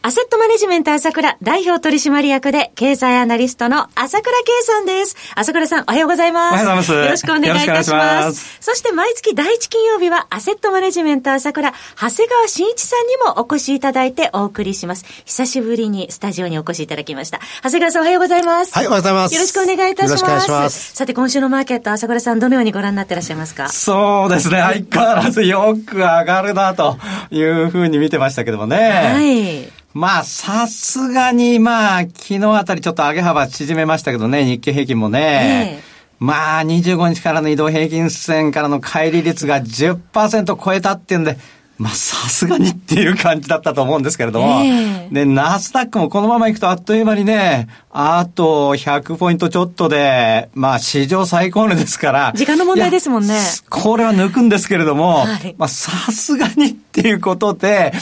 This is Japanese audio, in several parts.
アセットマネジメント朝倉代表取締役で経済アナリストの朝倉圭さんです。朝倉さんおはようございます。おはようございます。よろしくお願いいたします。ますそして毎月第一金曜日はアセットマネジメント朝倉、長谷川慎一さんにもお越しいただいてお送りします。久しぶりにスタジオにお越しいただきました。長谷川さんおはようございます。はい、おはようございます。よろしくお願いいたします。よろしくお願いします。さて今週のマーケット朝倉さんどのようにご覧になってらっしゃいますか？そうですね。相変わらずよく上がるなというふうに見てましたけどもね。はい。まあ、さすがに、まあ、昨日あたりちょっと上げ幅縮めましたけどね、日経平均もね。えーまあ、25日からの移動平均線からの乖離率が10%超えたっていうんで、まあ、さすがにっていう感じだったと思うんですけれども。えー、で、ナスダックもこのままいくとあっという間にね、あと100ポイントちょっとで、まあ、史上最高値ですから。時間の問題ですもんね。これは抜くんですけれども、はい、まあ、さすがにっていうことで、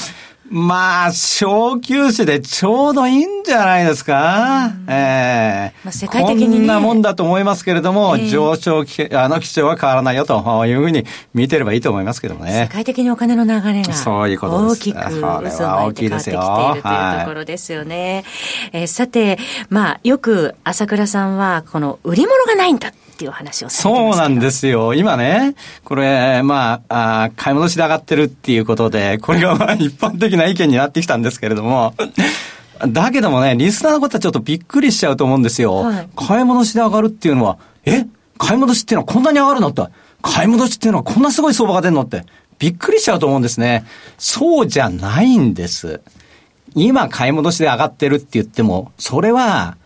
まあ、小休止でちょうどいいんじゃないですか。ええー、まあ、世界的に、ね、こんなもんだと思いますけれども、えー、上昇あの基調は変わらないよというふうに見てればいいと思いますけどね。世界的にお金の流れがそういうことです大きく渦巻いて変わってきているというところですよね。はい、えー、さて、まあ、よく朝倉さんは、この売り物がないんだ。っていう話をそうなんですよ。今ね、これ、まあ、あ買い戻しで上がってるっていうことで、これがまあ一般的な意見になってきたんですけれども、だけどもね、リスナーのことはちょっとびっくりしちゃうと思うんですよ。はい、買い戻しで上がるっていうのは、え？買い戻しっていうのはこんなに上がるのって。買い戻しっていうのはこんなすごい相場が出るのって。びっくりしちゃうと思うんですね。そうじゃないんです。今買い戻しで上がってるって言っても、それは、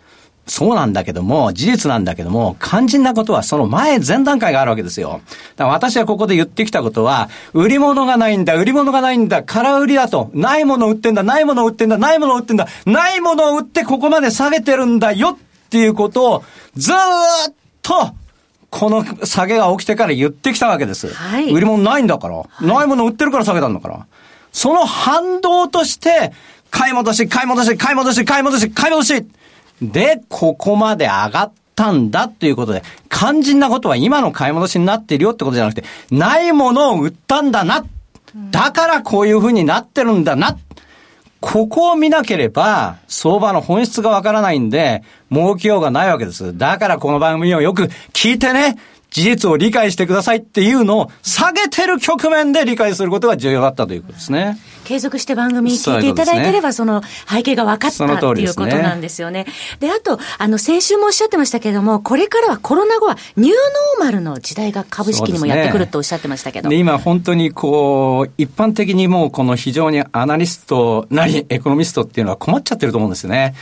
そうなんだけども、事実なんだけども、肝心なことはその前、前段階があるわけですよ。だから私はここで言ってきたことは、売り物がないんだ、売り物がないんだ、空売りだと、ないものを売ってんだ、ないものを売ってんだ、ないものを売ってんだ、ないものを売ってここまで下げてるんだよっていうことを、ずーっと、この下げが起きてから言ってきたわけです。はい、売り物ないんだから、はい、ないもの売ってるから下げたんだから。その反動として、買い戻し、買い戻し、買い戻し、買い戻し、買い戻し。で、ここまで上がったんだっていうことで、肝心なことは今の買い戻しになっているよってことじゃなくて、ないものを売ったんだな。だからこういう風になってるんだな。ここを見なければ、相場の本質がわからないんで、儲けようがないわけです。だからこの番組をよく聞いてね、事実を理解してくださいっていうのを下げてる局面で理解することが重要だったということですね。継続して番組聞いていただいてれば、その背景が分かったっていうことなんですよね。で、あと、あの、先週もおっしゃってましたけれども、これからはコロナ後はニューノーマルの時代が株式にもやってくるとおっしゃってましたけど。で、今本当にこう、一般的にもうこの非常にアナリストなり、エコノミストっていうのは困っちゃってると思うんですよね。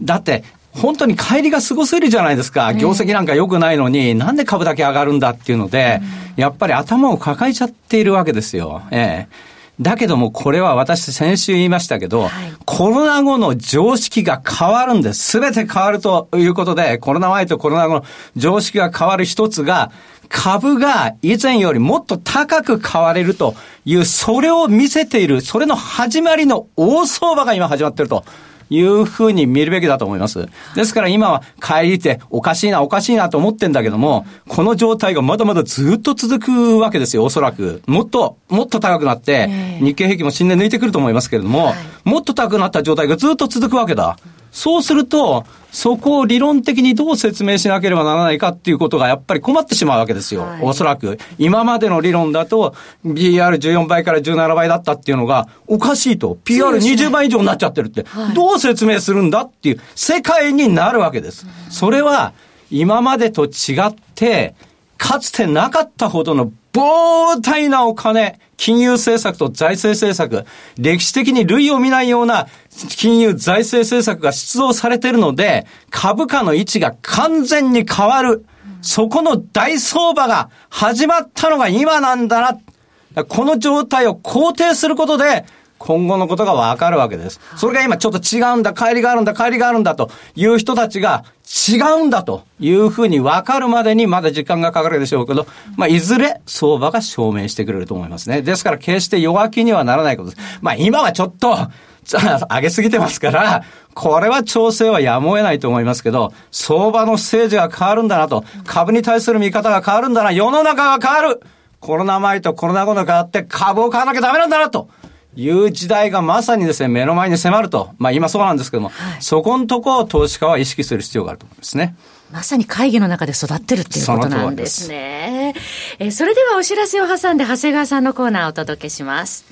だって、本当に帰りがすごすぎるじゃないですか。業績なんか良くないのに、なんで株だけ上がるんだっていうので、やっぱり頭を抱えちゃっているわけですよ。ええ。だけどもこれは私先週言いましたけど、はい、コロナ後の常識が変わるんです。すべて変わるということで、コロナ前とコロナ後の常識が変わる一つが、株が以前よりもっと高く買われるという、それを見せている、それの始まりの大相場が今始まっていると。いうふうに見るべきだと思います。ですから今は帰りておかしいなおかしいなと思ってんだけども、この状態がまだまだずっと続くわけですよ、おそらく。もっと、もっと高くなって、日経平均も新年抜いてくると思いますけれども、もっと高くなった状態がずっと続くわけだ。そうすると、そこを理論的にどう説明しなければならないかっていうことがやっぱり困ってしまうわけですよ。はい、おそらく。今までの理論だと、PR14 倍から17倍だったっていうのがおかしいと。PR20 倍以上になっちゃってるって、どう説明するんだっていう世界になるわけです。それは、今までと違って、かつてなかったほどの膨大なお金、金融政策と財政政策、歴史的に類を見ないような金融財政政策が出動されているので、株価の位置が完全に変わる。そこの大相場が始まったのが今なんだな。この状態を肯定することで、今後のことがわかるわけです。それが今ちょっと違うんだ、帰りがあるんだ、帰りがあるんだという人たちが違うんだというふうにわかるまでにまだ時間がかかるでしょうけど、まあ、いずれ相場が証明してくれると思いますね。ですから決して弱気にはならないことです。まあ、今はちょっと、上げすぎてますから、これは調整はやむを得ないと思いますけど、相場の政治が変わるんだなと、株に対する見方が変わるんだな、世の中が変わるコロナ前とコロナ後の変わって株を買わなきゃダメなんだなと。いう時代がまさにですね、目の前に迫ると。まあ今そうなんですけども、はい、そこのとこを投資家は意識する必要があると思いますね。まさに会議の中で育ってるっていうことなんですね。そえそれではお知らせを挟んで長谷川さんのコーナーをお届けします。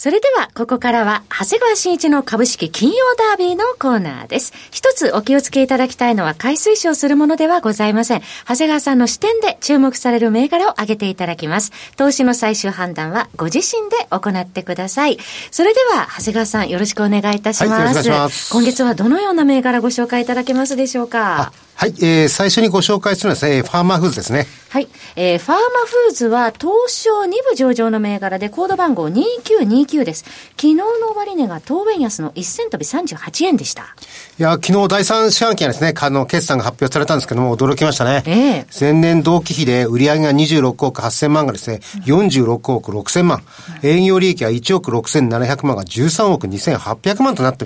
それでは、ここからは、長谷川新一の株式金曜ダービーのコーナーです。一つお気をつけいただきたいのは、買い推奨するものではございません。長谷川さんの視点で注目される銘柄を挙げていただきます。投資の最終判断は、ご自身で行ってください。それでは、長谷川さん、よろしくお願いいたします。はい、ます。今月はどのような銘柄ご紹介いただけますでしょうか？はい、えー、最初にご紹介するのはですね、ファーマーフーズですね。はい。えー、ファーマフーズは東証2部上場の銘柄でコード番号2929です。昨日の終値が当円安の1銭飛び38円でした。いや、昨日第3四半期はですね、あの、決算が発表されたんですけども、驚きましたね。ええー、前年同期比で売上が26億8000万がですね、46億6000万。営業利益は1億6700万が13億2800万となって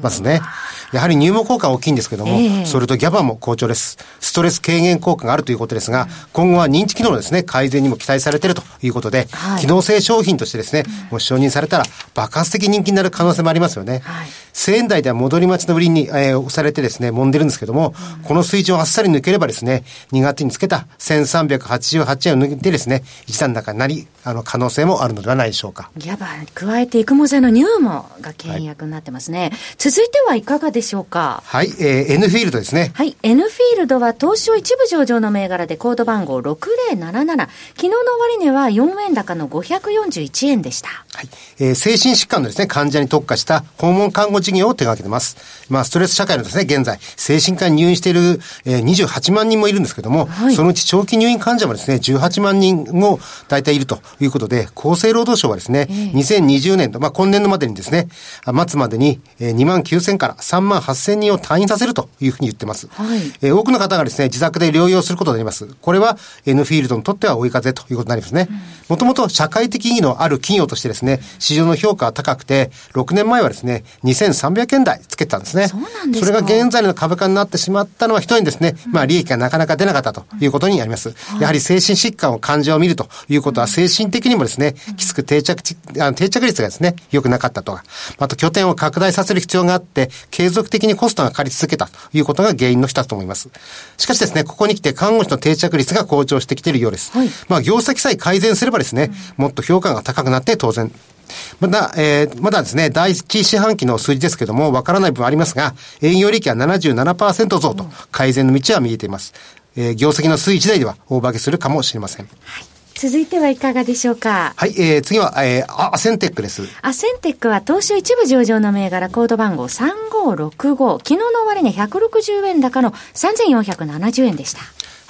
ますね。やはり入門効果は大きいんですけども、えー、それとギャバも好調です。ストレス軽減効果があるということですが、今後は認知機能のですね、改善にも期待されているということで、はい、機能性商品としてですね、もし承認されたら爆発的人気になる可能性もありますよね。はい、1000円台では戻り待ちの売りに、えー、押されてですね、揉んでるんですけども、うん、この水準をあっさり抜ければですね、2月につけた1388円を抜いてですね、一段高になり、あの、可能性もあるのではないでしょうか。ギャバ、加えて育毛剤のニューモが倹約になってますね。はい、続いてはいかがでしょうか？はい、えー、N フィールドですね。はい、N フィールドは東証一部上場の銘柄でコード番号6077。昨日の終値は4円高の541円でした。はい、えー、精神疾患のですね、患者に特化した訪問看護事業を手掛けてます。まあ、ストレス社会のですね、現在、精神科に入院している、えー、28万人もいるんですけども、はい、そのうち長期入院患者もですね、18万人も大体いるということで、厚生労働省はですね、えー、2020年度、まあ、今年度までにですね、末までに、えー、2万9000から3万8000人を退院させるというふうに言ってます。はい、えー、多くの方がですね、自宅で療養することになります。これは N フィールドにとっては追い風ということになりますね。もともと社会的意義のある企業としてですね、市場の評価は高くて、6年前はですね、2300円台つけてたんですね。そうなんですそれが現在の株価になってしまったのは一重にですね、まあ利益がなかなか出なかったということになります。やはり精神疾患を患者を見るということは精神的にもですね、きつく定着、定着率がですね、良くなかったとか、また拠点を拡大させる必要があって、継続的にコストがかかり続けたということが原因の一つと思います。しかしですね、ここに来て看護師の定着率が向上してきているようです。はい、まあ業績さえ改善すればですね、もっと評価が高くなって当然まだ、えー、まだですね、第一四半期の数字ですけども、わからない部分ありますが、営業利益は77%増と、改善の道は見えています。えー、業績の推移次第では大化けするかもしれません。はい続いてはいかがでしょうか？はい、えー、次は、えー、アセンテックです。アセンテックは東証一部上場の銘柄コード番号3565。昨日の終値160円高の3470円でした。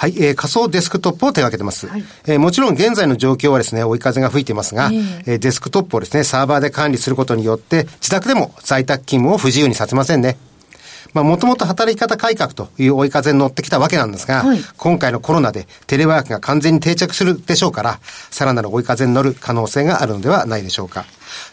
はい、えー、仮想デスクトップを手掛けてます。はい、えー、もちろん現在の状況はですね、追い風が吹いてますが、えー、デスクトップをですね、サーバーで管理することによって、自宅でも在宅勤務を不自由にさせませんね。まあ、もともと働き方改革という追い風に乗ってきたわけなんですが、はい、今回のコロナでテレワークが完全に定着するでしょうから、さらなる追い風に乗る可能性があるのではないでしょうか。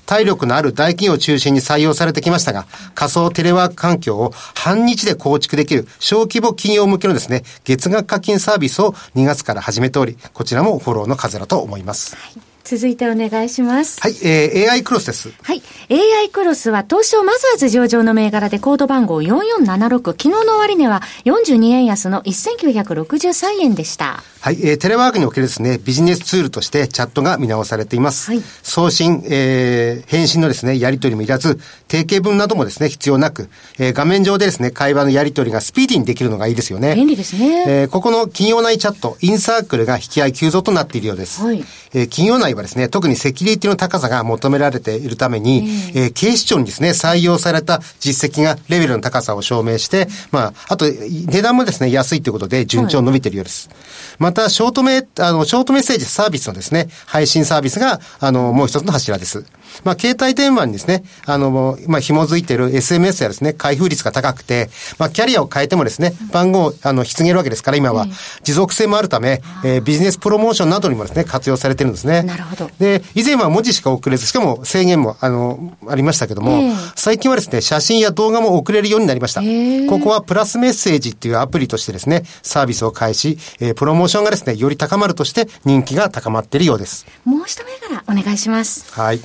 体力のある大企業を中心に採用されてきましたが、仮想テレワーク環境を半日で構築できる小規模企業向けのですね、月額課金サービスを2月から始めており、こちらもフォローの風だと思います。はい続いてお願いします。はい、えー、AI クロスです。はい。AI クロスは東証マザーズ上場の銘柄でコード番号4476。昨日の終値は42円安の1963円でした。はい、えー、テレワークにおけるですね、ビジネスツールとしてチャットが見直されています。はい送信、えー、返信のですね、やり取りもいらず、定型文などもですね、必要なく、えー、画面上でですね、会話のやり取りがスピーディーにできるのがいいですよね。便利ですねえー、ここの企業内チャット、インサークルが引き合い急増となっているようです。はいえー企業内はですね、特にセキュリティの高さが求められているために、えー警視庁にですね、採用された実績がレベルの高さを証明して、まあ、あと、値段もですね、安いということで順調に伸びているようです。また、ショートメ、あの、ショートメッセージサービスのですね、配信サービスが、あの、もう一つの柱です。まあ、携帯電話にですね、あの、まあ、紐づいている SMS やですね、開封率が高くて、まあ、キャリアを変えてもですね、番号を、あの、引き継げるわけですから、今は。持続性もあるため、えービジネスプロモーションなどにもですね、活用されてるんですね。なるほどで、以前は文字しか送れず、しかも制限も、あの、ありましたけども、ええ最近はですね、写真や動画も送れるようになりました。ここはプラスメッセージっていうアプリとしてですね、サービスを開始、えープロモーションがですね、より高まるとして人気が高まっているようです。もう一銘柄お願いします。はい。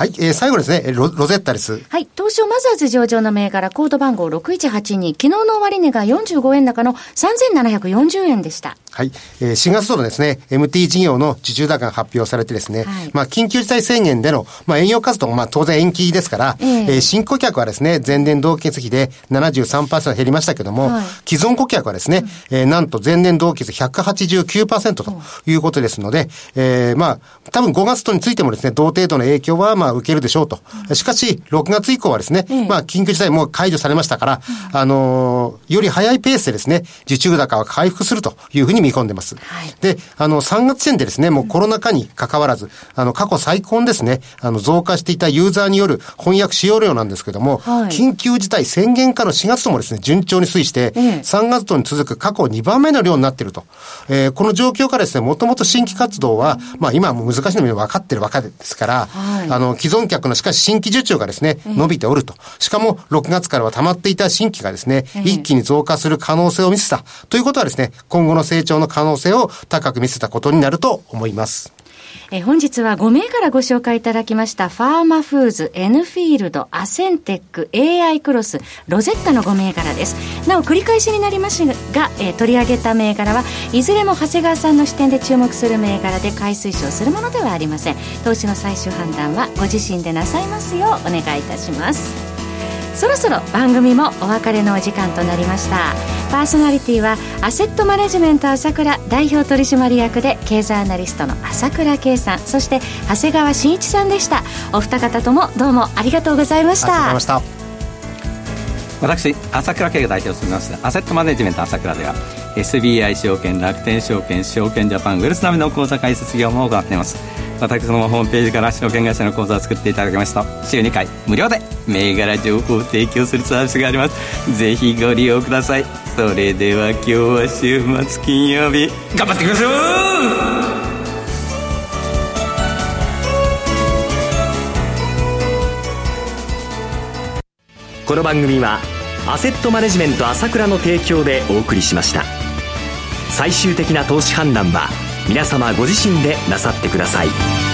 はい、えー最後ですね、えーロロゼッタです。はい。東証マザーズ上場の銘柄コード番号6182。昨日の終値が45円高の3740円でした。はい。えー4月度のですね、MT 事業の受注高が発表されてですね、はいまあ、緊急事態宣言での、まあ、営業活動も、まあ、当然延期ですから、えええー新顧客はですね、前年同期比で73%減りましたけども、はい既存顧客はですね、えーなんと前年同期比189%ということですので、えーまあ、多分5月度についてもですね、同程度の影響は、まあ、受けるでしょうと。しかし、6月以降はですね、ええまあ、緊急事態もう解除されましたから、あのーより早いペースでですね、受注高は回復するというふうに見込んでます。はいで、あの、3月時点でですね、もうコロナ禍に関わらず、あの、過去最高にですね、あの、増加していたユーザーによる翻訳使用量なんですけども、はい緊急事態宣言下の4月ともですね、順調に推移して、ええ3月度に続く過去2番目の量になっていると。えーこの状況からですね、もともと新規活動は、まあ今はもう難しいのも分かってるわけですから、はいあの、既存客のしかし新規受注がですね、伸びておると。しかも、6月からは溜まっていた新規がですね、ええ一気に増加する可能性を見せた。ということはですね、今後の成長の可能性を高く見せたことになると思います。え本日は5銘柄ご紹介いただきましたファーマフーズ、エヌフィールド、アセンテック、AI クロス、ロゼッタの5銘柄です。なお繰り返しになりますが、え取り上げた銘柄はいずれも長谷川さんの視点で注目する銘柄で買い推奨するものではありません。投資の最終判断はご自身でなさいますようお願いいたします。そろそろ番組もお別れのお時間となりました。パーソナリティはアセットマネジメント朝倉代表取締役で経済アナリストの朝倉圭さんそして長谷川慎一さんでした。お二方ともどうもありがとうございましありがとうございた。ました。私朝倉慶が代表を務めます。アセットマネジメント朝倉では SBI 証券楽天証券証券ジャパンウェルスナビの口座開設業務を行っています。私どもホームページから証券会社の口座を作っていただきますと週2回無料で銘柄情報を提供するサービスがあります。ぜひご利用ください。それでは今日は週末金曜日。頑張っていきましょうこの番組はアセットマネジメント朝倉の提供でお送りしました。最終的な投資判断は皆様ご自身でなさってください。